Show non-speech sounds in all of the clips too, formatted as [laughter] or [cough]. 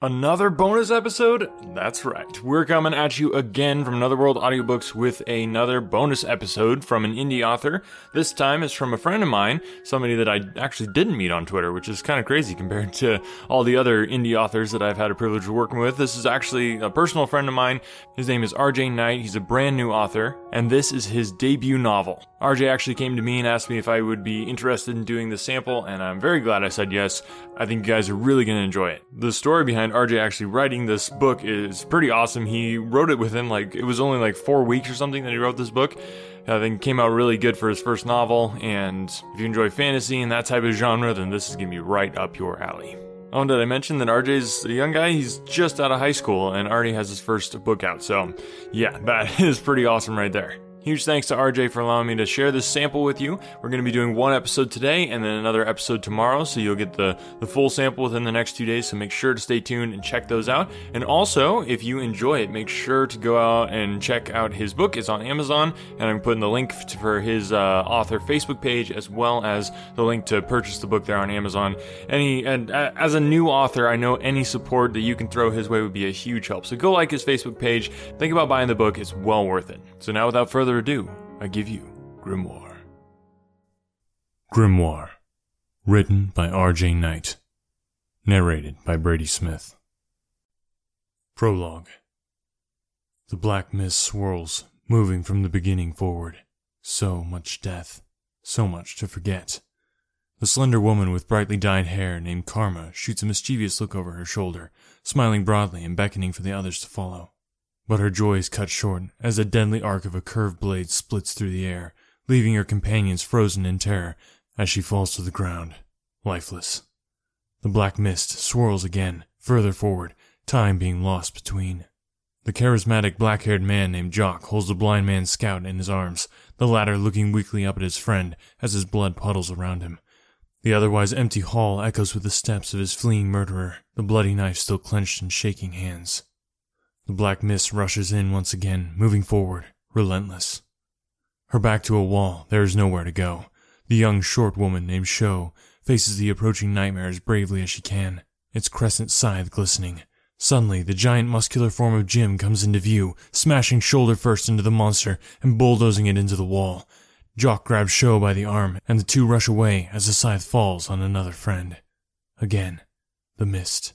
Another bonus episode? That's right. We're coming at you again from Another World Audiobooks with another bonus episode from an indie author. This time it's from a friend of mine, somebody that I actually didn't meet on Twitter, which is kind of crazy compared to all the other indie authors that I've had a privilege of working with. This is actually a personal friend of mine. His name is RJ Knight. He's a brand new author, and this is his debut novel. RJ actually came to me and asked me if I would be interested in doing the sample, and I'm very glad I said yes. I think you guys are really going to enjoy it. The story behind RJ actually writing this book is pretty awesome. He wrote it within like, it was only like four weeks or something that he wrote this book. I think came out really good for his first novel, and if you enjoy fantasy and that type of genre, then this is going to be right up your alley. Oh, and did I mention that RJ's a young guy? He's just out of high school and already has his first book out. So, yeah, [laughs] that is pretty awesome right there. Huge thanks to RJ for allowing me to share this sample with you. We're going to be doing one episode today and then another episode tomorrow, so you'll get the, the full sample within the next two days. So make sure to stay tuned and check those out. And also, if you enjoy it, make sure to go out and check out his book. It's on Amazon, and I'm putting the link for his uh, author Facebook page as well as the link to purchase the book there on Amazon. Any and uh, as a new author, I know any support that you can throw his way would be a huge help. So go like his Facebook page. Think about buying the book; it's well worth it. So now, without further ado, I give you Grimoire. Grimoire, written by R.J. Knight, narrated by Brady Smith. Prologue The black mist swirls, moving from the beginning forward. So much death, so much to forget. The slender woman with brightly dyed hair named Karma shoots a mischievous look over her shoulder, smiling broadly and beckoning for the others to follow. But her joy is cut short as the deadly arc of a curved blade splits through the air, leaving her companions frozen in terror as she falls to the ground, lifeless. The black mist swirls again, further forward, time being lost between. The charismatic black haired man named Jock holds the blind man's scout in his arms, the latter looking weakly up at his friend as his blood puddles around him. The otherwise empty hall echoes with the steps of his fleeing murderer, the bloody knife still clenched in shaking hands. The black mist rushes in once again, moving forward, relentless. Her back to a wall, there is nowhere to go. The young short woman named Sho faces the approaching nightmare as bravely as she can, its crescent scythe glistening. Suddenly, the giant muscular form of Jim comes into view, smashing shoulder first into the monster and bulldozing it into the wall. Jock grabs Sho by the arm, and the two rush away as the scythe falls on another friend. Again, the mist.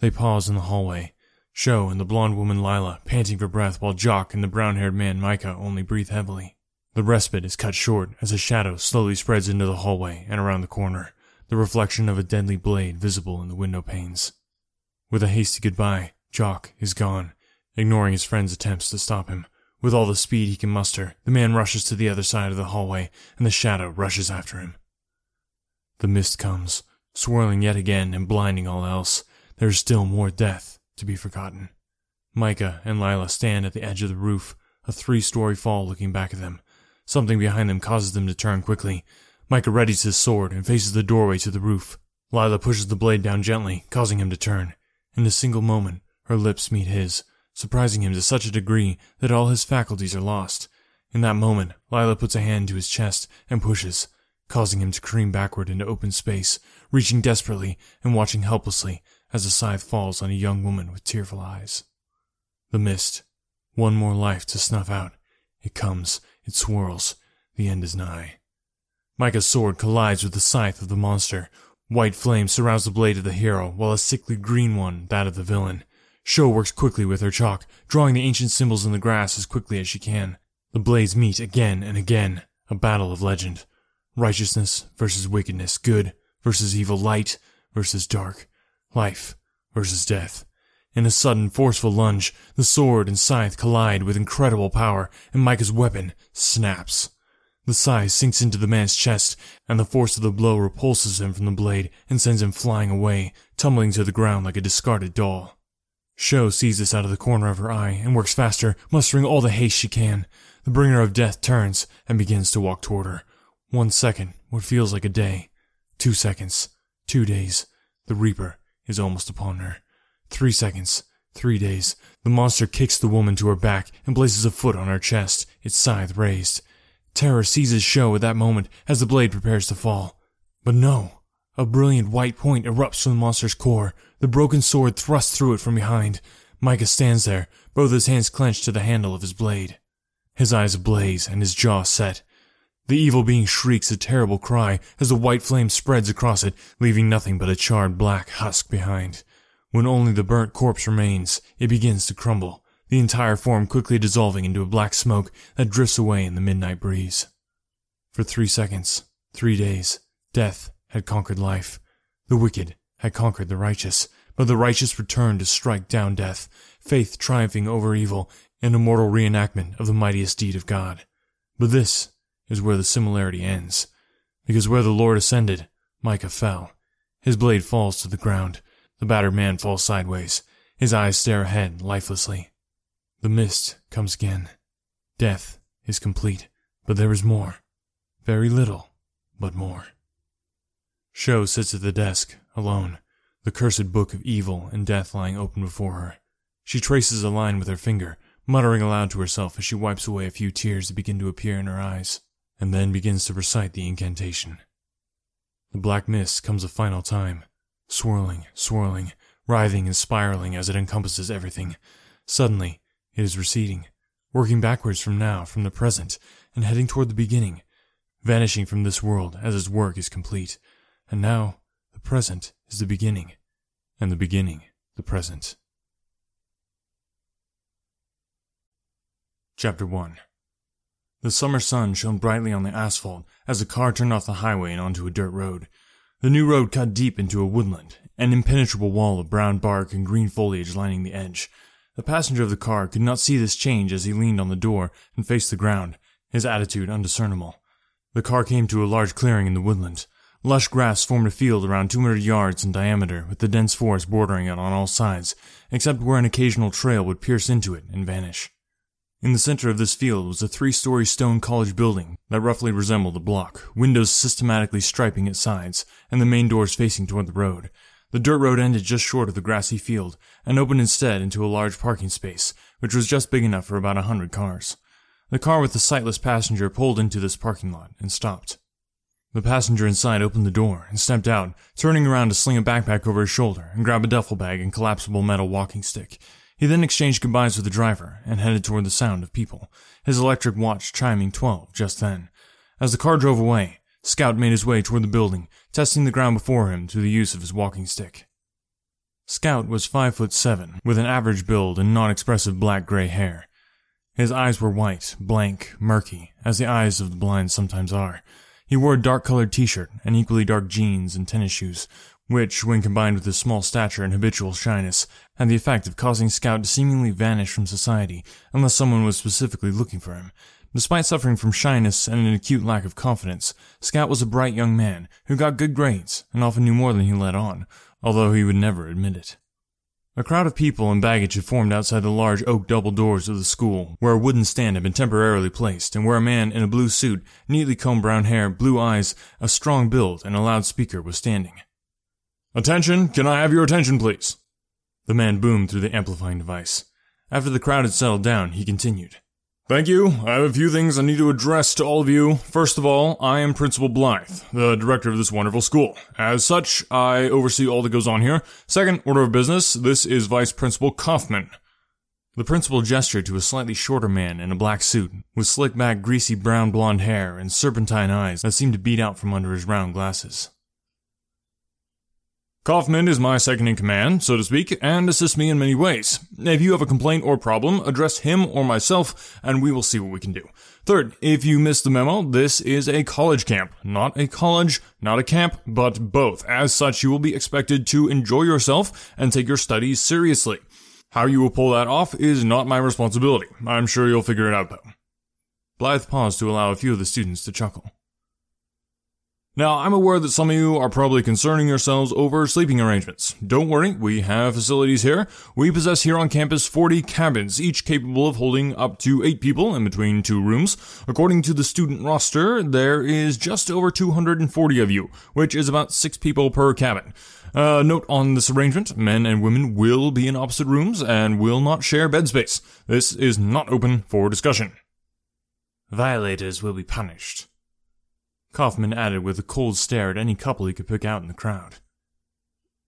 They pause in the hallway, Sho and the blonde woman Lila panting for breath while Jock and the brown haired man Micah only breathe heavily. The respite is cut short as a shadow slowly spreads into the hallway and around the corner, the reflection of a deadly blade visible in the window panes. With a hasty goodbye, Jock is gone, ignoring his friend's attempts to stop him. With all the speed he can muster, the man rushes to the other side of the hallway, and the shadow rushes after him. The mist comes, swirling yet again and blinding all else. There is still more death to be forgotten. Micah and Lila stand at the edge of the roof, a three story fall looking back at them. Something behind them causes them to turn quickly. Micah readies his sword and faces the doorway to the roof. Lila pushes the blade down gently, causing him to turn. In a single moment, her lips meet his, surprising him to such a degree that all his faculties are lost. In that moment, Lila puts a hand to his chest and pushes, causing him to careen backward into open space, reaching desperately and watching helplessly as the scythe falls on a young woman with tearful eyes. The mist. One more life to snuff out. It comes. It swirls. The end is nigh. Micah's sword collides with the scythe of the monster. White flame surrounds the blade of the hero, while a sickly green one that of the villain. Sho works quickly with her chalk, drawing the ancient symbols in the grass as quickly as she can. The blades meet again and again, a battle of legend. Righteousness versus wickedness, good versus evil, light versus dark. Life versus death. In a sudden, forceful lunge, the sword and scythe collide with incredible power, and Micah's weapon snaps. The scythe sinks into the man's chest, and the force of the blow repulses him from the blade and sends him flying away, tumbling to the ground like a discarded doll. Sho sees this out of the corner of her eye and works faster, mustering all the haste she can. The bringer of death turns and begins to walk toward her. One second, what feels like a day. Two seconds, two days. The Reaper is almost upon her. Three seconds, three days. The monster kicks the woman to her back and places a foot on her chest, its scythe raised. Terror seizes Sho at that moment as the blade prepares to fall. But no, A brilliant white point erupts from the monster's core, the broken sword thrust through it from behind. Micah stands there, both his hands clenched to the handle of his blade. His eyes ablaze and his jaw set. The evil being shrieks a terrible cry as the white flame spreads across it, leaving nothing but a charred black husk behind. When only the burnt corpse remains, it begins to crumble, the entire form quickly dissolving into a black smoke that drifts away in the midnight breeze. For three seconds, three days, death had conquered life. The wicked had conquered the righteous, but the righteous returned to strike down death, faith triumphing over evil, an immortal reenactment of the mightiest deed of God. But this is where the similarity ends, because where the Lord ascended, Micah fell. His blade falls to the ground. The battered man falls sideways. His eyes stare ahead lifelessly. The mist comes again. Death is complete, but there is more. Very little, but more. Sho sits at the desk, alone, the cursed book of evil and death lying open before her. She traces a line with her finger, muttering aloud to herself as she wipes away a few tears that begin to appear in her eyes, and then begins to recite the incantation. The black mist comes a final time, swirling, swirling, writhing and spiraling as it encompasses everything. Suddenly, it is receding, working backwards from now, from the present, and heading toward the beginning, vanishing from this world as its work is complete. And now, the present is the beginning, and the beginning the present. Chapter 1 The summer sun shone brightly on the asphalt as the car turned off the highway and onto a dirt road. The new road cut deep into a woodland, an impenetrable wall of brown bark and green foliage lining the edge. The passenger of the car could not see this change as he leaned on the door and faced the ground, his attitude undiscernible. The car came to a large clearing in the woodland. Lush grass formed a field around 200 yards in diameter, with the dense forest bordering it on all sides, except where an occasional trail would pierce into it and vanish. In the center of this field was a three-story stone college building that roughly resembled a block, windows systematically striping its sides, and the main doors facing toward the road. The dirt road ended just short of the grassy field, and opened instead into a large parking space, which was just big enough for about a hundred cars. The car with the sightless passenger pulled into this parking lot and stopped. The passenger inside opened the door and stepped out, turning around to sling a backpack over his shoulder and grab a duffel bag and collapsible metal walking stick. He then exchanged goodbyes with the driver and headed toward the sound of people, his electric watch chiming twelve just then. As the car drove away, Scout made his way toward the building, testing the ground before him through the use of his walking stick. Scout was five foot seven, with an average build and non-expressive black-gray hair. His eyes were white, blank, murky, as the eyes of the blind sometimes are, he wore a dark-colored t-shirt and equally dark jeans and tennis shoes, which, when combined with his small stature and habitual shyness, had the effect of causing Scout to seemingly vanish from society unless someone was specifically looking for him. Despite suffering from shyness and an acute lack of confidence, Scout was a bright young man who got good grades and often knew more than he let on, although he would never admit it. A crowd of people and baggage had formed outside the large oak double doors of the school, where a wooden stand had been temporarily placed, and where a man in a blue suit, neatly combed brown hair, blue eyes, a strong build, and a loud speaker was standing. Attention! Can I have your attention, please? The man boomed through the amplifying device. After the crowd had settled down, he continued. Thank you. I have a few things I need to address to all of you. First of all, I am Principal Blythe, the director of this wonderful school. As such, I oversee all that goes on here. Second order of business, this is Vice Principal Kaufman. The principal gestured to a slightly shorter man in a black suit, with slick back greasy brown blonde hair and serpentine eyes that seemed to beat out from under his round glasses. Kaufman is my second in command, so to speak, and assists me in many ways. If you have a complaint or problem, address him or myself, and we will see what we can do. Third, if you missed the memo, this is a college camp. Not a college, not a camp, but both. As such, you will be expected to enjoy yourself and take your studies seriously. How you will pull that off is not my responsibility. I'm sure you'll figure it out though. Blythe paused to allow a few of the students to chuckle. Now, I'm aware that some of you are probably concerning yourselves over sleeping arrangements. Don't worry, we have facilities here. We possess here on campus 40 cabins, each capable of holding up to 8 people in between two rooms. According to the student roster, there is just over 240 of you, which is about 6 people per cabin. Uh, note on this arrangement, men and women will be in opposite rooms and will not share bed space. This is not open for discussion. Violators will be punished. Kaufman added with a cold stare at any couple he could pick out in the crowd.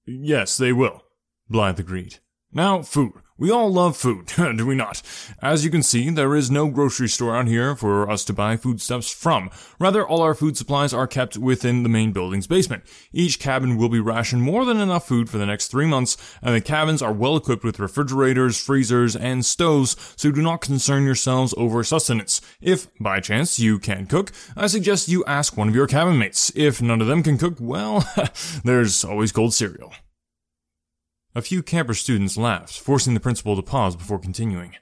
Yes, they will, Blythe agreed. Now, food. We all love food, [laughs] do we not? As you can see, there is no grocery store out here for us to buy foodstuffs from. Rather, all our food supplies are kept within the main building's basement. Each cabin will be rationed more than enough food for the next three months, and the cabins are well equipped with refrigerators, freezers, and stoves, so do not concern yourselves over sustenance. If, by chance, you can cook, I suggest you ask one of your cabin mates. If none of them can cook, well, [laughs] there's always cold cereal. A few camper students laughed, forcing the principal to pause before continuing.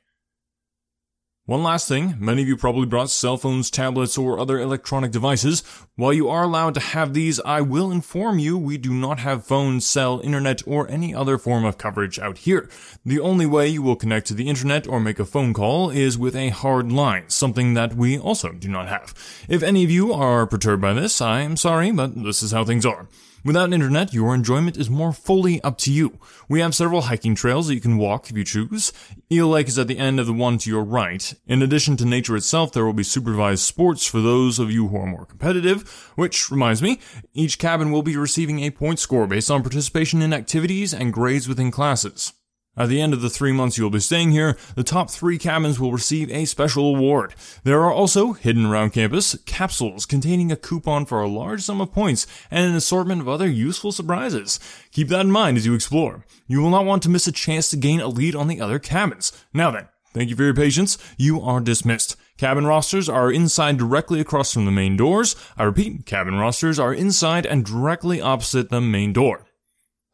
One last thing, many of you probably brought cell phones, tablets, or other electronic devices. While you are allowed to have these, I will inform you we do not have phone, cell, internet, or any other form of coverage out here. The only way you will connect to the internet or make a phone call is with a hard line, something that we also do not have. If any of you are perturbed by this, I am sorry, but this is how things are. Without internet, your enjoyment is more fully up to you. We have several hiking trails that you can walk if you choose. Eel Lake is at the end of the one to your right. In addition to nature itself, there will be supervised sports for those of you who are more competitive, which reminds me, each cabin will be receiving a point score based on participation in activities and grades within classes. At the end of the three months you will be staying here, the top three cabins will receive a special award. There are also, hidden around campus, capsules containing a coupon for a large sum of points and an assortment of other useful surprises. Keep that in mind as you explore. You will not want to miss a chance to gain a lead on the other cabins. Now then, thank you for your patience. You are dismissed. Cabin rosters are inside directly across from the main doors. I repeat, cabin rosters are inside and directly opposite the main door.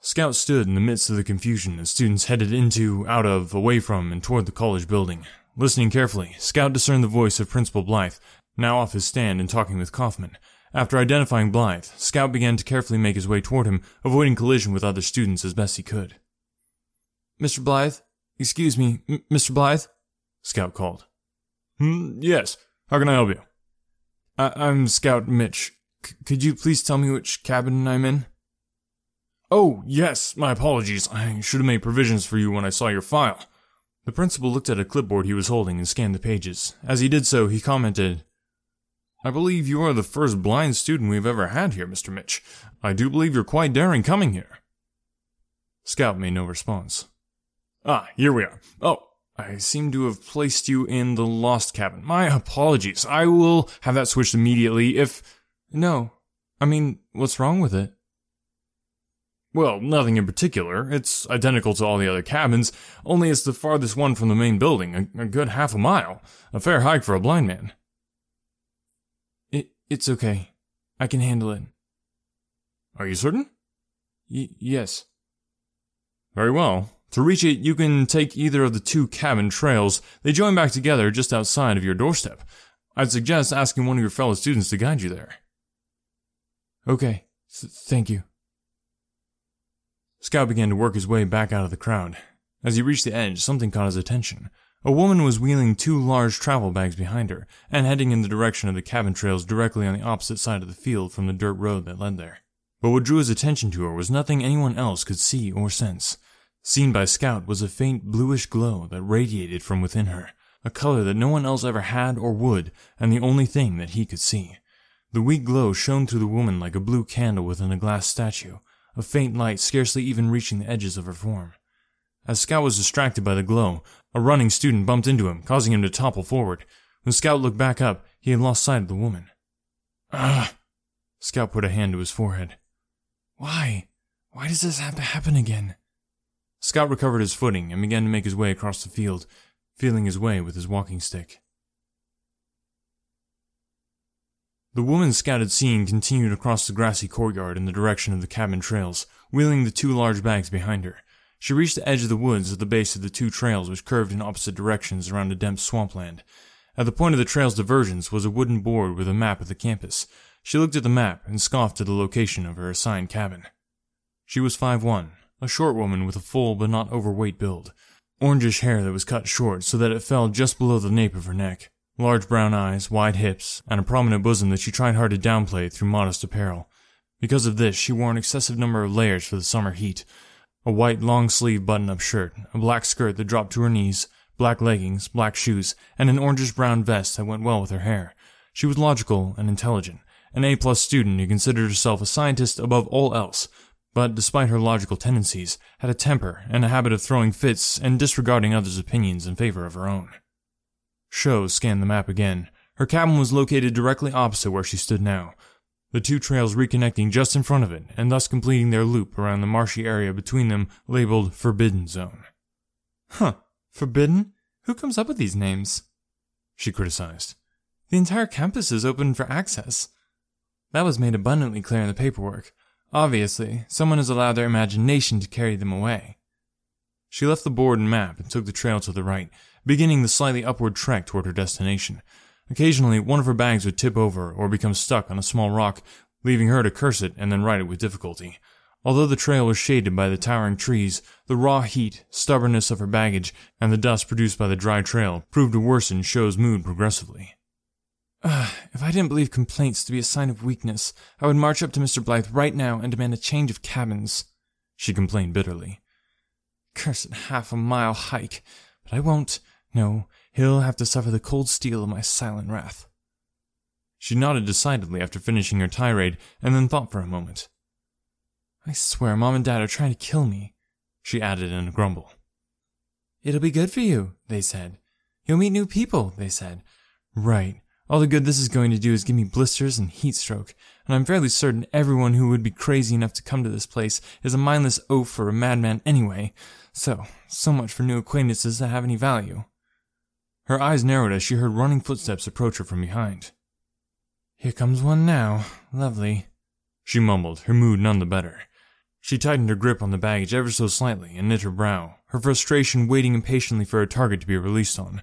Scout stood in the midst of the confusion as students headed into, out of, away from, and toward the college building. Listening carefully, Scout discerned the voice of Principal Blythe, now off his stand and talking with Kaufman. After identifying Blythe, Scout began to carefully make his way toward him, avoiding collision with other students as best he could. Mr. Blythe? Excuse me, M- Mr. Blythe? Scout called. Hmm, yes. How can I help you? I- am Scout Mitch. C- could you please tell me which cabin I'm in? Oh, yes, my apologies. I should have made provisions for you when I saw your file. The principal looked at a clipboard he was holding and scanned the pages. As he did so, he commented, I believe you are the first blind student we've ever had here, Mr. Mitch. I do believe you're quite daring coming here. Scout made no response. Ah, here we are. Oh, I seem to have placed you in the lost cabin. My apologies. I will have that switched immediately if. No. I mean, what's wrong with it? Well, nothing in particular. It's identical to all the other cabins, only it's the farthest one from the main building, a, a good half a mile. A fair hike for a blind man. It, it's okay. I can handle it. Are you certain? Y- yes. Very well. To reach it, you can take either of the two cabin trails. They join back together just outside of your doorstep. I'd suggest asking one of your fellow students to guide you there. Okay. Th- thank you. Scout began to work his way back out of the crowd. As he reached the edge, something caught his attention. A woman was wheeling two large travel bags behind her, and heading in the direction of the cabin trails directly on the opposite side of the field from the dirt road that led there. But what drew his attention to her was nothing anyone else could see or sense. Seen by Scout was a faint bluish glow that radiated from within her, a color that no one else ever had or would, and the only thing that he could see. The weak glow shone through the woman like a blue candle within a glass statue, a faint light scarcely even reaching the edges of her form. As Scout was distracted by the glow, a running student bumped into him, causing him to topple forward. When Scout looked back up, he had lost sight of the woman. Ah! Scout put a hand to his forehead. Why? Why does this have to happen again? Scout recovered his footing and began to make his way across the field, feeling his way with his walking stick. The woman scouted seen continued across the grassy courtyard in the direction of the cabin trails, wheeling the two large bags behind her. She reached the edge of the woods at the base of the two trails which curved in opposite directions around a dense swampland. At the point of the trail's divergence was a wooden board with a map of the campus. She looked at the map and scoffed at the location of her assigned cabin. She was five one, a short woman with a full but not overweight build, orangish hair that was cut short so that it fell just below the nape of her neck large brown eyes, wide hips, and a prominent bosom that she tried hard to downplay through modest apparel. Because of this, she wore an excessive number of layers for the summer heat. A white long-sleeved button up shirt, a black skirt that dropped to her knees, black leggings, black shoes, and an orangish brown vest that went well with her hair. She was logical and intelligent, an A-plus student who considered herself a scientist above all else, but despite her logical tendencies, had a temper and a habit of throwing fits and disregarding others' opinions in favor of her own. Sho scanned the map again. Her cabin was located directly opposite where she stood now, the two trails reconnecting just in front of it, and thus completing their loop around the marshy area between them labeled Forbidden Zone. Huh, forbidden? Who comes up with these names? She criticized. The entire campus is open for access. That was made abundantly clear in the paperwork. Obviously, someone has allowed their imagination to carry them away. She left the board and map and took the trail to the right, beginning the slightly upward trek toward her destination. Occasionally, one of her bags would tip over or become stuck on a small rock, leaving her to curse it and then right it with difficulty. Although the trail was shaded by the towering trees, the raw heat, stubbornness of her baggage, and the dust produced by the dry trail proved to worsen Sho's mood progressively. Uh, if I didn't believe complaints to be a sign of weakness, I would march up to Mr. Blythe right now and demand a change of cabins, she complained bitterly. Cursed half a mile hike, but I won't. No, He'll have to suffer the cold steel of my silent wrath. She nodded decidedly after finishing her tirade, and then thought for a moment. I swear Mom and Dad are trying to kill me, she added in a grumble. It'll be good for you, they said. You'll meet new people, they said. Right. All the good this is going to do is give me blisters and heat stroke, and I'm fairly certain everyone who would be crazy enough to come to this place is a mindless oaf or a madman anyway. So, so much for new acquaintances that have any value. Her eyes narrowed as she heard running footsteps approach her from behind. Here comes one now. Lovely. She mumbled, her mood none the better. She tightened her grip on the baggage ever so slightly and knit her brow, her frustration waiting impatiently for her target to be released on.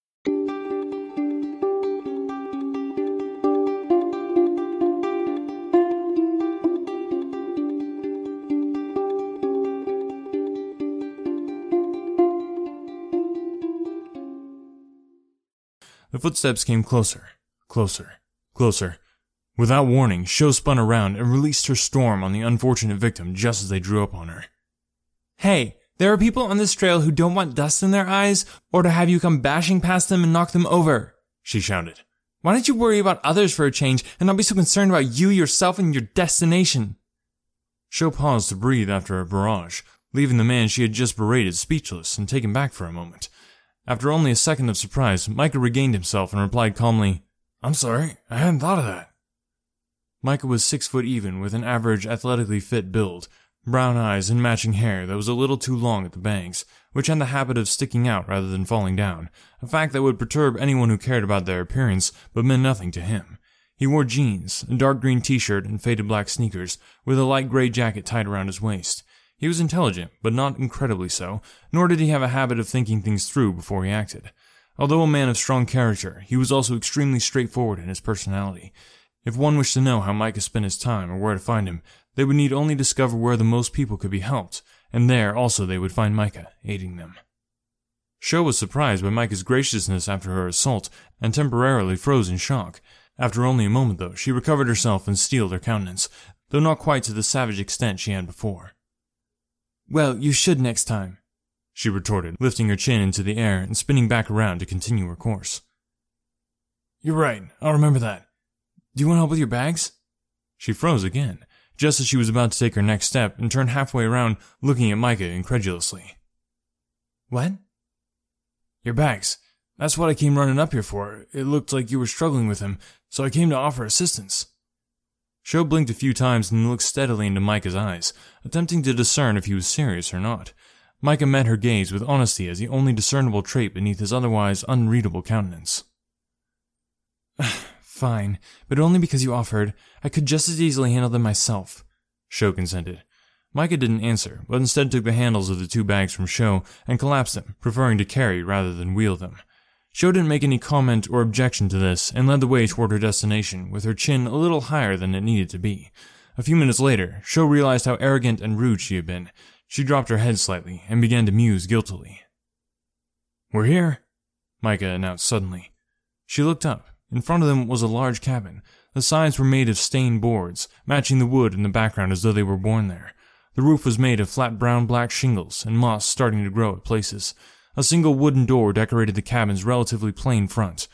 Footsteps came closer, closer, closer. Without warning, Sho spun around and released her storm on the unfortunate victim just as they drew up on her. Hey, there are people on this trail who don't want dust in their eyes or to have you come bashing past them and knock them over, she shouted. Why don't you worry about others for a change and not be so concerned about you yourself and your destination? Sho paused to breathe after a barrage, leaving the man she had just berated speechless and taken back for a moment. After only a second of surprise, Micah regained himself and replied calmly, I'm sorry, I hadn't thought of that. Micah was six foot even, with an average athletically fit build, brown eyes and matching hair that was a little too long at the bangs, which had the habit of sticking out rather than falling down, a fact that would perturb anyone who cared about their appearance, but meant nothing to him. He wore jeans, a dark green t-shirt, and faded black sneakers, with a light gray jacket tied around his waist. He was intelligent, but not incredibly so, nor did he have a habit of thinking things through before he acted. Although a man of strong character, he was also extremely straightforward in his personality. If one wished to know how Micah spent his time or where to find him, they would need only discover where the most people could be helped, and there also they would find Micah, aiding them. Sho was surprised by Micah's graciousness after her assault, and temporarily froze in shock. After only a moment, though, she recovered herself and steeled her countenance, though not quite to the savage extent she had before. Well, you should next time, she retorted, lifting her chin into the air and spinning back around to continue her course. You're right, I'll remember that. Do you want help with your bags? She froze again, just as she was about to take her next step, and turned halfway around, looking at Micah incredulously. What? Your bags. That's what I came running up here for. It looked like you were struggling with him, so I came to offer assistance. Sho blinked a few times and looked steadily into Micah's eyes, attempting to discern if he was serious or not. Micah met her gaze with honesty as the only discernible trait beneath his otherwise unreadable countenance. [sighs] fine, but only because you offered. I could just as easily handle them myself. Sho consented. Micah didn't answer, but instead took the handles of the two bags from Sho and collapsed them, preferring to carry rather than wheel them. Sho didn't make any comment or objection to this and led the way toward her destination with her chin a little higher than it needed to be. A few minutes later, Sho realized how arrogant and rude she had been. She dropped her head slightly and began to muse guiltily. We're here, Micah announced suddenly. She looked up. In front of them was a large cabin. The sides were made of stained boards, matching the wood in the background as though they were born there. The roof was made of flat brown black shingles and moss starting to grow at places. A single wooden door decorated the cabin's relatively plain front.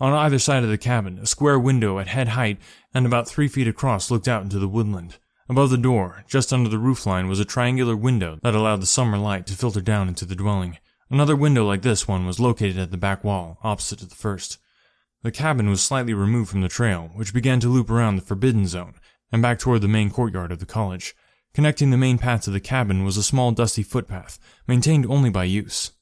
On either side of the cabin, a square window at head height and about three feet across looked out into the woodland. Above the door, just under the roofline, was a triangular window that allowed the summer light to filter down into the dwelling. Another window like this one was located at the back wall, opposite to the first. The cabin was slightly removed from the trail, which began to loop around the forbidden zone and back toward the main courtyard of the college. Connecting the main path to the cabin was a small dusty footpath, maintained only by use.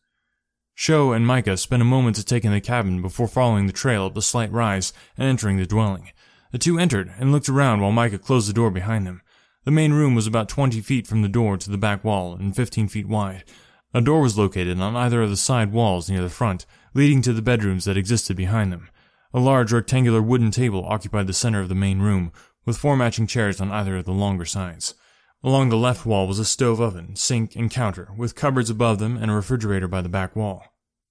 Sho and Micah spent a moment to take in the cabin before following the trail up the slight rise and entering the dwelling. The two entered and looked around while Micah closed the door behind them. The main room was about 20 feet from the door to the back wall and 15 feet wide. A door was located on either of the side walls near the front, leading to the bedrooms that existed behind them. A large rectangular wooden table occupied the center of the main room, with four matching chairs on either of the longer sides. Along the left wall was a stove oven, sink, and counter, with cupboards above them and a refrigerator by the back wall.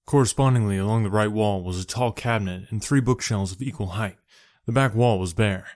Correspondingly, along the right wall was a tall cabinet and three bookshelves of equal height. The back wall was bare.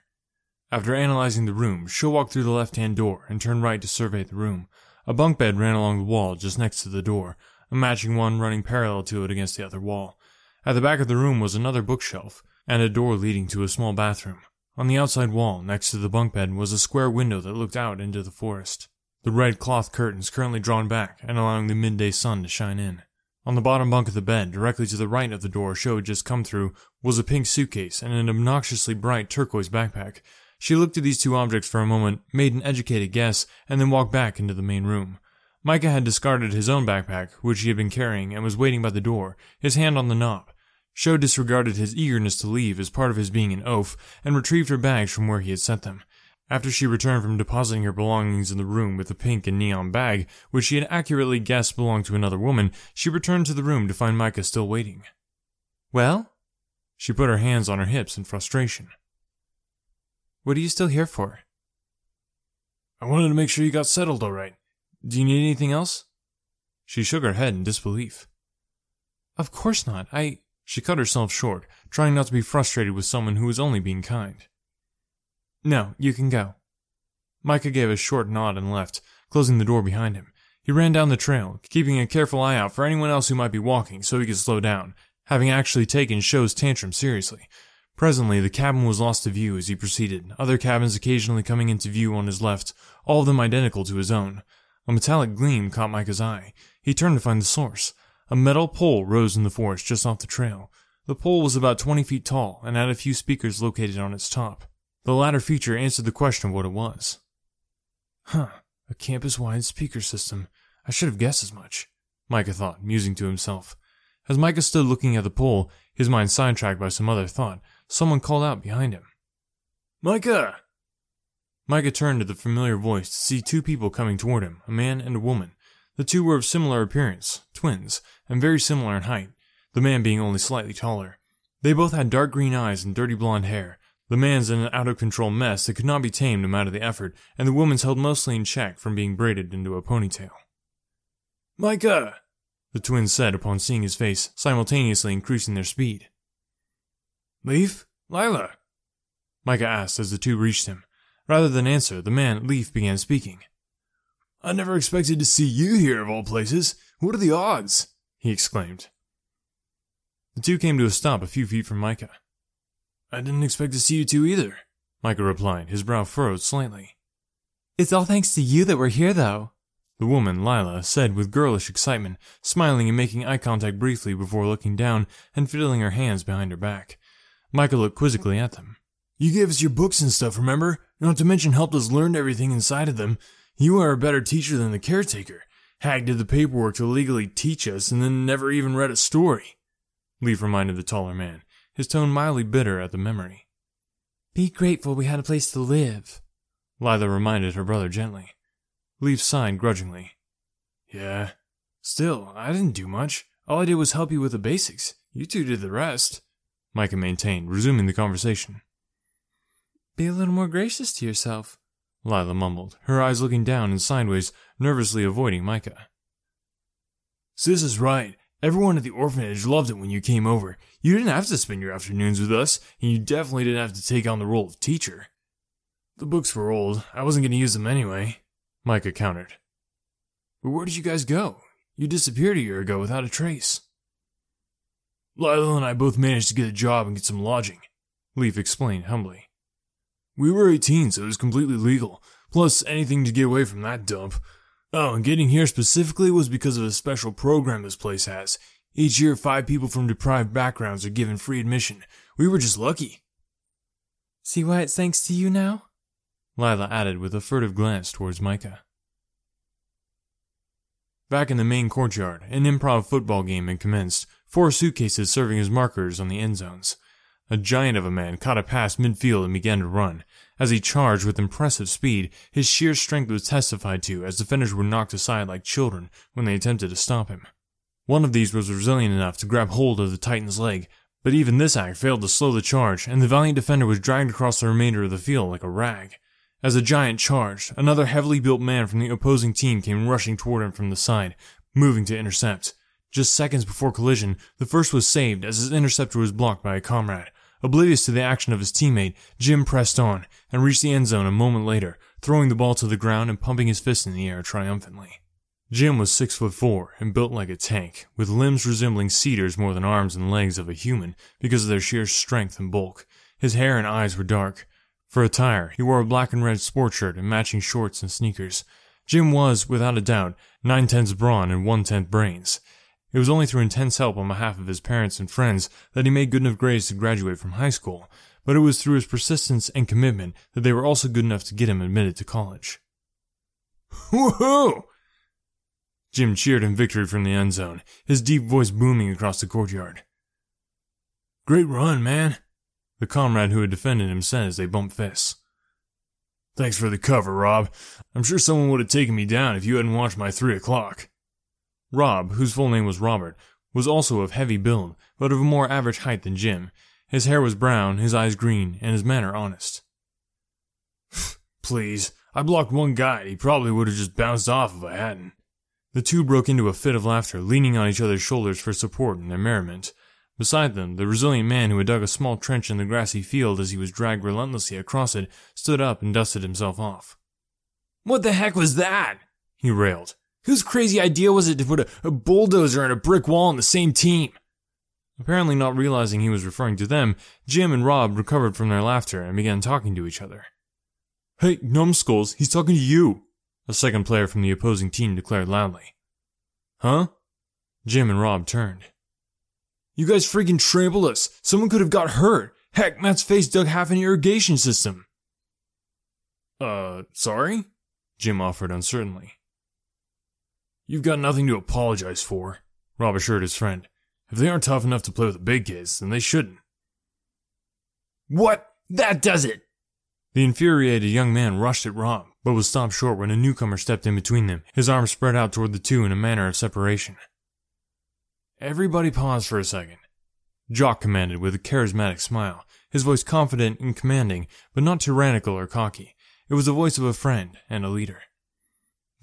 After analyzing the room, Sho walked through the left-hand door and turned right to survey the room. A bunk bed ran along the wall just next to the door, a matching one running parallel to it against the other wall. At the back of the room was another bookshelf and a door leading to a small bathroom. On the outside wall, next to the bunk bed, was a square window that looked out into the forest. The red cloth curtains currently drawn back and allowing the midday sun to shine in. On the bottom bunk of the bed, directly to the right of the door Sho had just come through, was a pink suitcase and an obnoxiously bright turquoise backpack. She looked at these two objects for a moment, made an educated guess, and then walked back into the main room. Micah had discarded his own backpack, which he had been carrying, and was waiting by the door, his hand on the knob. Sho disregarded his eagerness to leave as part of his being an oaf and retrieved her bags from where he had set them. After she returned from depositing her belongings in the room with the pink and neon bag, which she had accurately guessed belonged to another woman, she returned to the room to find Micah still waiting. Well? She put her hands on her hips in frustration. What are you still here for? I wanted to make sure you got settled all right. Do you need anything else? She shook her head in disbelief. Of course not. I. She cut herself short, trying not to be frustrated with someone who was only being kind. No, you can go. Micah gave a short nod and left, closing the door behind him. He ran down the trail, keeping a careful eye out for anyone else who might be walking so he could slow down, having actually taken Sho's tantrum seriously. Presently, the cabin was lost to view as he proceeded, other cabins occasionally coming into view on his left, all of them identical to his own. A metallic gleam caught Micah's eye. He turned to find the source. A metal pole rose in the forest just off the trail. The pole was about 20 feet tall and had a few speakers located on its top. The latter feature answered the question of what it was. Huh, a campus wide speaker system. I should have guessed as much, Micah thought, musing to himself. As Micah stood looking at the pole, his mind sidetracked by some other thought, someone called out behind him. Micah! Micah turned to the familiar voice to see two people coming toward him, a man and a woman. The two were of similar appearance, twins, and very similar in height, the man being only slightly taller. They both had dark green eyes and dirty blonde hair. The man's in an out of control mess that could not be tamed no matter the effort, and the woman's held mostly in check from being braided into a ponytail. Micah! The twins said upon seeing his face, simultaneously increasing their speed. Leaf? Lila? Micah asked as the two reached him. Rather than answer, the man, Leaf, began speaking. I never expected to see you here of all places. What are the odds? he exclaimed. The two came to a stop a few feet from Micah. I didn't expect to see you two either, Micah replied, his brow furrowed slightly. It's all thanks to you that we're here, though, the woman, Lila, said with girlish excitement, smiling and making eye contact briefly before looking down and fiddling her hands behind her back. Micah looked quizzically at them. You gave us your books and stuff, remember? Not to mention helped us learn everything inside of them. You are a better teacher than the caretaker. Hag did the paperwork to legally teach us and then never even read a story. Leaf reminded the taller man, his tone mildly bitter at the memory. Be grateful we had a place to live, Lila reminded her brother gently. Leaf sighed grudgingly. Yeah. Still, I didn't do much. All I did was help you with the basics. You two did the rest. Micah maintained, resuming the conversation. Be a little more gracious to yourself, Lila mumbled, her eyes looking down and sideways, nervously avoiding Micah. Sis is right. Everyone at the orphanage loved it when you came over. You didn't have to spend your afternoons with us, and you definitely didn't have to take on the role of teacher. The books were old. I wasn't going to use them anyway, Micah countered. But where did you guys go? You disappeared a year ago without a trace. Lila and I both managed to get a job and get some lodging, Leaf explained humbly. We were 18, so it was completely legal, plus anything to get away from that dump. Oh, and getting here specifically was because of a special program this place has. Each year, five people from deprived backgrounds are given free admission. We were just lucky. See why it's thanks to you now? Lila added with a furtive glance towards Micah. Back in the main courtyard, an improv football game had commenced, four suitcases serving as markers on the end zones. A giant of a man caught a pass midfield and began to run. As he charged with impressive speed, his sheer strength was testified to as defenders were knocked aside like children when they attempted to stop him. One of these was resilient enough to grab hold of the Titan's leg, but even this act failed to slow the charge, and the valiant defender was dragged across the remainder of the field like a rag. As the giant charged, another heavily built man from the opposing team came rushing toward him from the side, moving to intercept. Just seconds before collision, the first was saved as his interceptor was blocked by a comrade. Oblivious to the action of his teammate, Jim pressed on and reached the end zone a moment later, throwing the ball to the ground and pumping his fist in the air triumphantly. Jim was six foot four and built like a tank, with limbs resembling cedars more than arms and legs of a human because of their sheer strength and bulk. His hair and eyes were dark. For attire, he wore a black and red sport shirt and matching shorts and sneakers. Jim was, without a doubt, nine tenths brawn and one tenth brains. It was only through intense help on behalf of his parents and friends that he made good enough grades to graduate from high school, but it was through his persistence and commitment that they were also good enough to get him admitted to college. Woohoo! Jim cheered in victory from the end zone, his deep voice booming across the courtyard. Great run, man, the comrade who had defended him said as they bumped fists. Thanks for the cover, Rob. I'm sure someone would have taken me down if you hadn't watched my three o'clock. Rob, whose full name was Robert, was also of heavy build, but of a more average height than Jim. His hair was brown, his eyes green, and his manner honest. [laughs] Please, I blocked one guy and he probably would have just bounced off if I hadn't. The two broke into a fit of laughter, leaning on each other's shoulders for support in their merriment. Beside them, the resilient man who had dug a small trench in the grassy field as he was dragged relentlessly across it stood up and dusted himself off. What the heck was that? he railed. Whose crazy idea was it to put a, a bulldozer and a brick wall on the same team? Apparently not realizing he was referring to them, Jim and Rob recovered from their laughter and began talking to each other. Hey, numbskulls, he's talking to you, a second player from the opposing team declared loudly. Huh? Jim and Rob turned. You guys freaking trampled us. Someone could have got hurt. Heck, Matt's face dug half an irrigation system. Uh, sorry? Jim offered uncertainly. You've got nothing to apologize for, Rob assured his friend. If they aren't tough enough to play with the big kids, then they shouldn't. What? That does it! The infuriated young man rushed at Rob, but was stopped short when a newcomer stepped in between them, his arms spread out toward the two in a manner of separation. Everybody paused for a second. Jock commanded with a charismatic smile, his voice confident and commanding, but not tyrannical or cocky. It was the voice of a friend and a leader.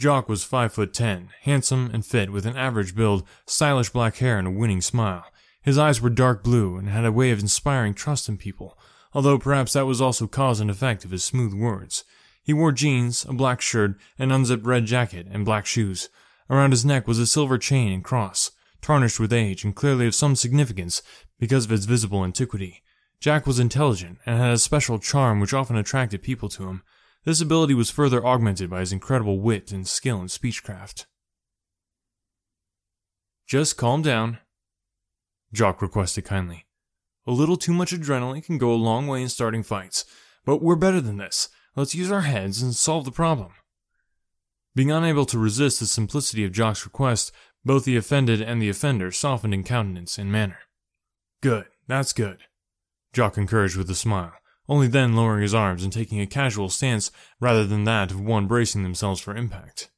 Jock was five foot ten, handsome and fit, with an average build, stylish black hair, and a winning smile. His eyes were dark blue and had a way of inspiring trust in people, although perhaps that was also cause and effect of his smooth words. He wore jeans, a black shirt, an unzipped red jacket, and black shoes. Around his neck was a silver chain and cross, tarnished with age and clearly of some significance because of its visible antiquity. Jack was intelligent and had a special charm which often attracted people to him. This ability was further augmented by his incredible wit and skill in speechcraft. Just calm down, Jock requested kindly. A little too much adrenaline can go a long way in starting fights, but we're better than this. Let's use our heads and solve the problem. Being unable to resist the simplicity of Jock's request, both the offended and the offender softened in countenance and manner. Good, that's good, Jock encouraged with a smile, only then lowering his arms and taking a casual stance rather than that of one bracing themselves for impact.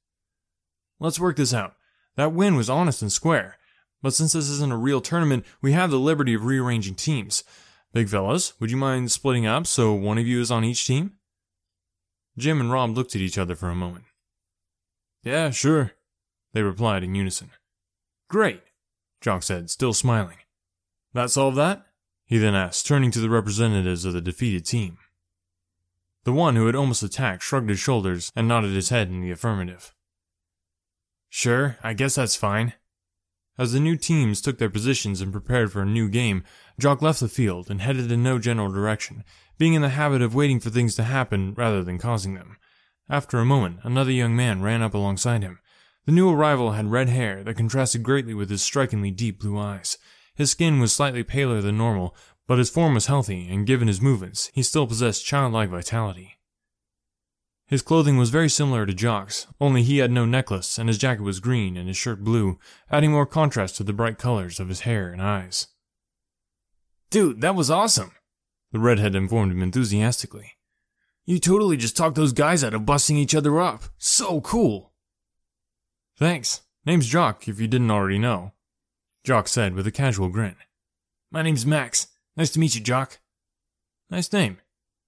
Let's work this out. That win was honest and square, but since this isn't a real tournament, we have the liberty of rearranging teams. Big fellas, would you mind splitting up so one of you is on each team? Jim and Rob looked at each other for a moment. Yeah, sure, they replied in unison. Great, Jock said, still smiling. That solve that? He then asked, turning to the representatives of the defeated team. The one who had almost attacked shrugged his shoulders and nodded his head in the affirmative. Sure, I guess that's fine. As the new teams took their positions and prepared for a new game, Jock left the field and headed in no general direction, being in the habit of waiting for things to happen rather than causing them. After a moment, another young man ran up alongside him. The new arrival had red hair that contrasted greatly with his strikingly deep blue eyes. His skin was slightly paler than normal, but his form was healthy, and given his movements, he still possessed childlike vitality. His clothing was very similar to Jock's, only he had no necklace, and his jacket was green and his shirt blue, adding more contrast to the bright colors of his hair and eyes. Dude, that was awesome, the redhead informed him enthusiastically. You totally just talked those guys out of busting each other up. So cool. Thanks. Name's Jock, if you didn't already know. Jock said with a casual grin. My name's Max. Nice to meet you, Jock. Nice name.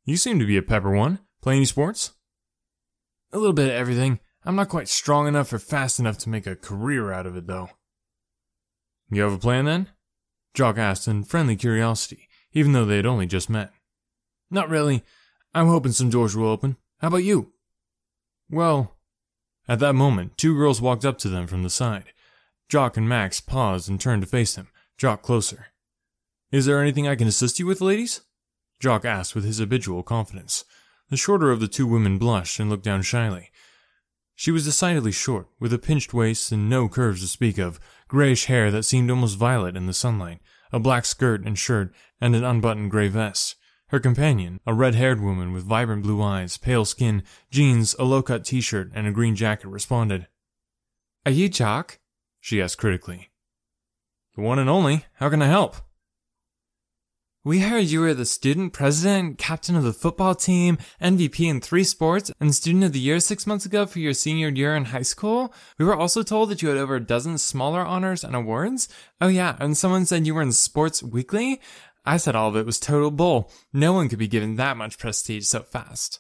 You seem to be a pepper one. Play any sports? A little bit of everything. I'm not quite strong enough or fast enough to make a career out of it, though. You have a plan then? Jock asked in friendly curiosity, even though they had only just met. Not really. I'm hoping some doors will open. How about you? Well, at that moment, two girls walked up to them from the side. Jock and Max paused and turned to face them, Jock closer. Is there anything I can assist you with, ladies? Jock asked with his habitual confidence. The shorter of the two women blushed and looked down shyly. She was decidedly short, with a pinched waist and no curves to speak of, grayish hair that seemed almost violet in the sunlight, a black skirt and shirt, and an unbuttoned gray vest. Her companion, a red haired woman with vibrant blue eyes, pale skin, jeans, a low cut t shirt, and a green jacket, responded. Are you Jock? She asked critically. The one and only. How can I help? We heard you were the student president, captain of the football team, MVP in three sports, and student of the year six months ago for your senior year in high school. We were also told that you had over a dozen smaller honors and awards. Oh yeah, and someone said you were in Sports Weekly. I said all of it was total bull. No one could be given that much prestige so fast.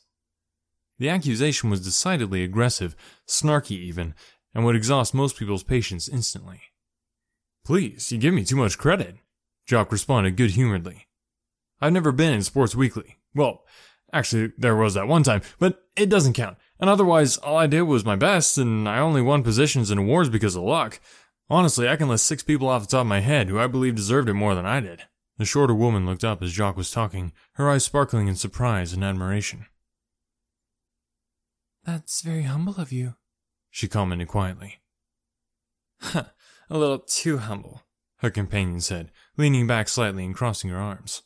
The accusation was decidedly aggressive, snarky even, and would exhaust most people's patience instantly. Please, you give me too much credit, Jock responded good humoredly. I've never been in Sports Weekly. Well, actually, there was that one time, but it doesn't count. And otherwise, all I did was my best, and I only won positions and awards because of luck. Honestly, I can list six people off the top of my head who I believe deserved it more than I did. The shorter woman looked up as Jock was talking, her eyes sparkling in surprise and admiration. That's very humble of you, she commented quietly. Huh, [laughs] a little too humble, her companion said, leaning back slightly and crossing her arms.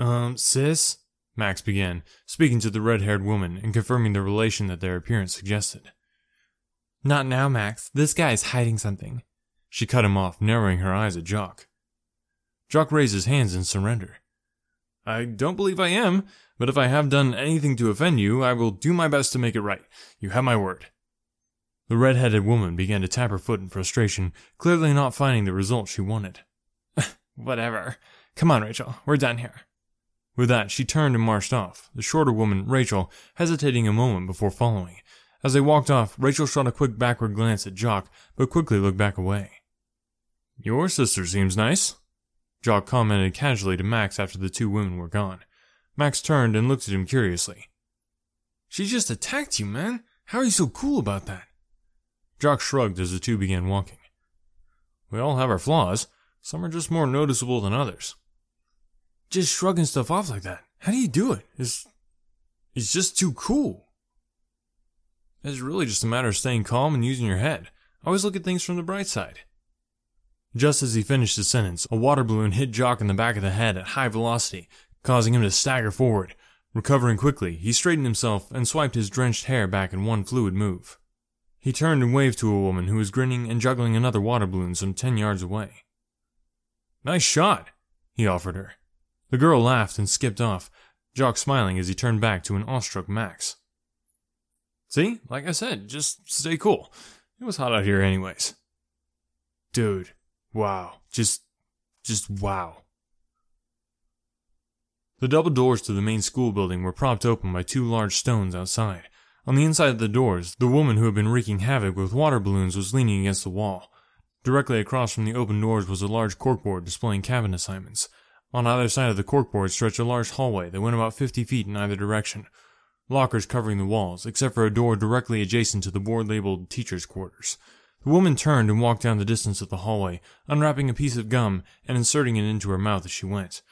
Um, sis? Max began, speaking to the red haired woman and confirming the relation that their appearance suggested. Not now, Max. This guy is hiding something. She cut him off, narrowing her eyes at Jock. Jock raised his hands in surrender. I don't believe I am, but if I have done anything to offend you, I will do my best to make it right. You have my word. The red-headed woman began to tap her foot in frustration, clearly not finding the result she wanted. [laughs] Whatever. Come on, Rachel. We're done here. With that, she turned and marched off, the shorter woman, Rachel, hesitating a moment before following. As they walked off, Rachel shot a quick backward glance at Jock, but quickly looked back away. Your sister seems nice, Jock commented casually to Max after the two women were gone. Max turned and looked at him curiously. She just attacked you, man. How are you so cool about that? Jock shrugged as the two began walking. We all have our flaws. Some are just more noticeable than others. Just shrugging stuff off like that. How do you do it? It's, it's just too cool. It's really just a matter of staying calm and using your head. Always look at things from the bright side. Just as he finished his sentence, a water balloon hit Jock in the back of the head at high velocity, causing him to stagger forward. Recovering quickly, he straightened himself and swiped his drenched hair back in one fluid move. He turned and waved to a woman who was grinning and juggling another water balloon some ten yards away. Nice shot, he offered her. The girl laughed and skipped off. Jock smiling as he turned back to an awestruck Max. See, like I said, just stay cool. It was hot out here anyways. Dude, wow. Just, just wow. The double doors to the main school building were propped open by two large stones outside. On the inside of the doors, the woman who had been wreaking havoc with water balloons was leaning against the wall. Directly across from the open doors was a large corkboard displaying cabin assignments. On either side of the corkboard stretched a large hallway that went about 50 feet in either direction. Lockers covering the walls, except for a door directly adjacent to the board labeled teacher's quarters. The woman turned and walked down the distance of the hallway, unwrapping a piece of gum and inserting it into her mouth as she went.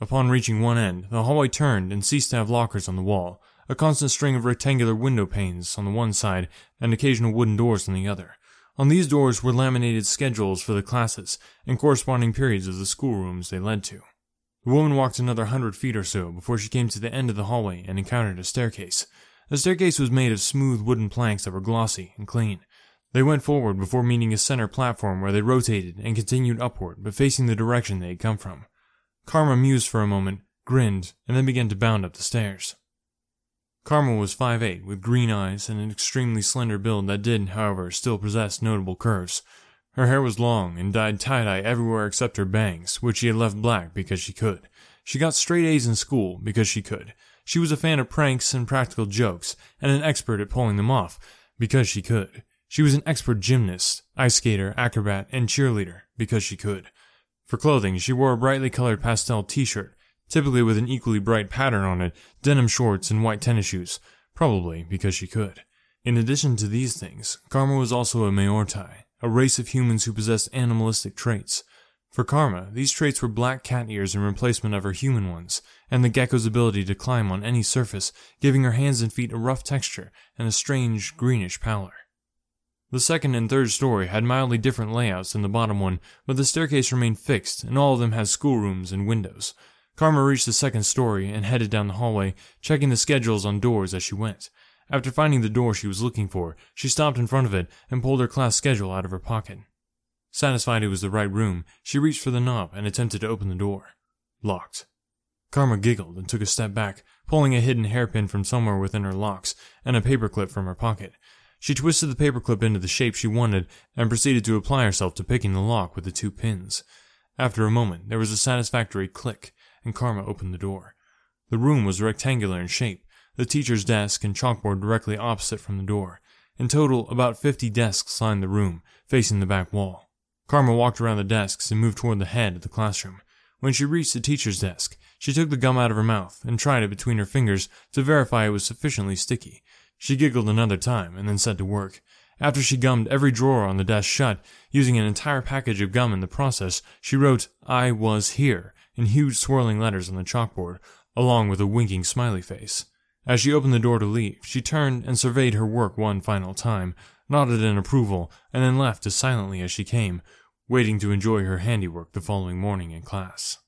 Upon reaching one end, the hallway turned and ceased to have lockers on the wall, a constant string of rectangular window panes on the one side and occasional wooden doors on the other. On these doors were laminated schedules for the classes and corresponding periods of the schoolrooms they led to. The woman walked another hundred feet or so before she came to the end of the hallway and encountered a staircase. The staircase was made of smooth wooden planks that were glossy and clean. They went forward before meeting a center platform where they rotated and continued upward, but facing the direction they had come from. Karma mused for a moment, grinned, and then began to bound up the stairs. Karma was 5'8, with green eyes and an extremely slender build that did, however, still possess notable curves. Her hair was long and dyed tie-dye everywhere except her bangs, which she had left black because she could. She got straight A's in school because she could. She was a fan of pranks and practical jokes, and an expert at pulling them off because she could. She was an expert gymnast, ice skater, acrobat, and cheerleader because she could. For clothing, she wore a brightly colored pastel t-shirt, typically with an equally bright pattern on it, denim shorts, and white tennis shoes, probably because she could. In addition to these things, Karma was also a Maortai, a race of humans who possessed animalistic traits. For Karma, these traits were black cat ears in replacement of her human ones, and the gecko's ability to climb on any surface, giving her hands and feet a rough texture and a strange greenish pallor. The second and third story had mildly different layouts than the bottom one, but the staircase remained fixed, and all of them had schoolrooms and windows. Karma reached the second story and headed down the hallway, checking the schedules on doors as she went. After finding the door she was looking for, she stopped in front of it and pulled her class schedule out of her pocket. Satisfied it was the right room, she reached for the knob and attempted to open the door. Locked. Karma giggled and took a step back, pulling a hidden hairpin from somewhere within her locks and a paperclip from her pocket. She twisted the paperclip into the shape she wanted and proceeded to apply herself to picking the lock with the two pins. After a moment, there was a satisfactory click, and Karma opened the door. The room was rectangular in shape, the teacher's desk and chalkboard directly opposite from the door. In total, about 50 desks lined the room, facing the back wall. Karma walked around the desks and moved toward the head of the classroom. When she reached the teacher's desk, she took the gum out of her mouth and tried it between her fingers to verify it was sufficiently sticky. She giggled another time and then set to work. After she gummed every drawer on the desk shut, using an entire package of gum in the process, she wrote, I was here, in huge swirling letters on the chalkboard, along with a winking smiley face. As she opened the door to leave, she turned and surveyed her work one final time, nodded in approval, and then left as silently as she came, waiting to enjoy her handiwork the following morning in class.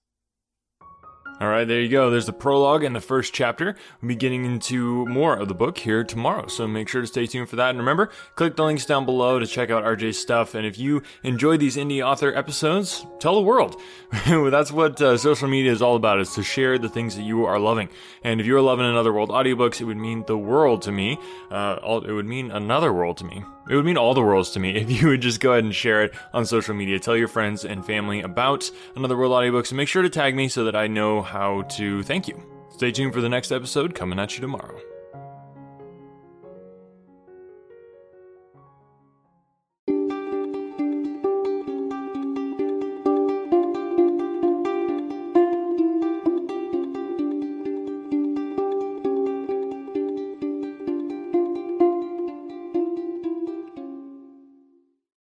All right, there you go. There's the prologue and the first chapter. We'll be getting into more of the book here tomorrow, so make sure to stay tuned for that. And remember, click the links down below to check out RJ's stuff. And if you enjoy these indie author episodes, tell the world. [laughs] That's what uh, social media is all about, is to share the things that you are loving. And if you're loving Another World audiobooks, it would mean the world to me. Uh, it would mean another world to me. It would mean all the worlds to me [laughs] if you would just go ahead and share it on social media. Tell your friends and family about Another World audiobooks and make sure to tag me so that I know how to thank you. Stay tuned for the next episode coming at you tomorrow.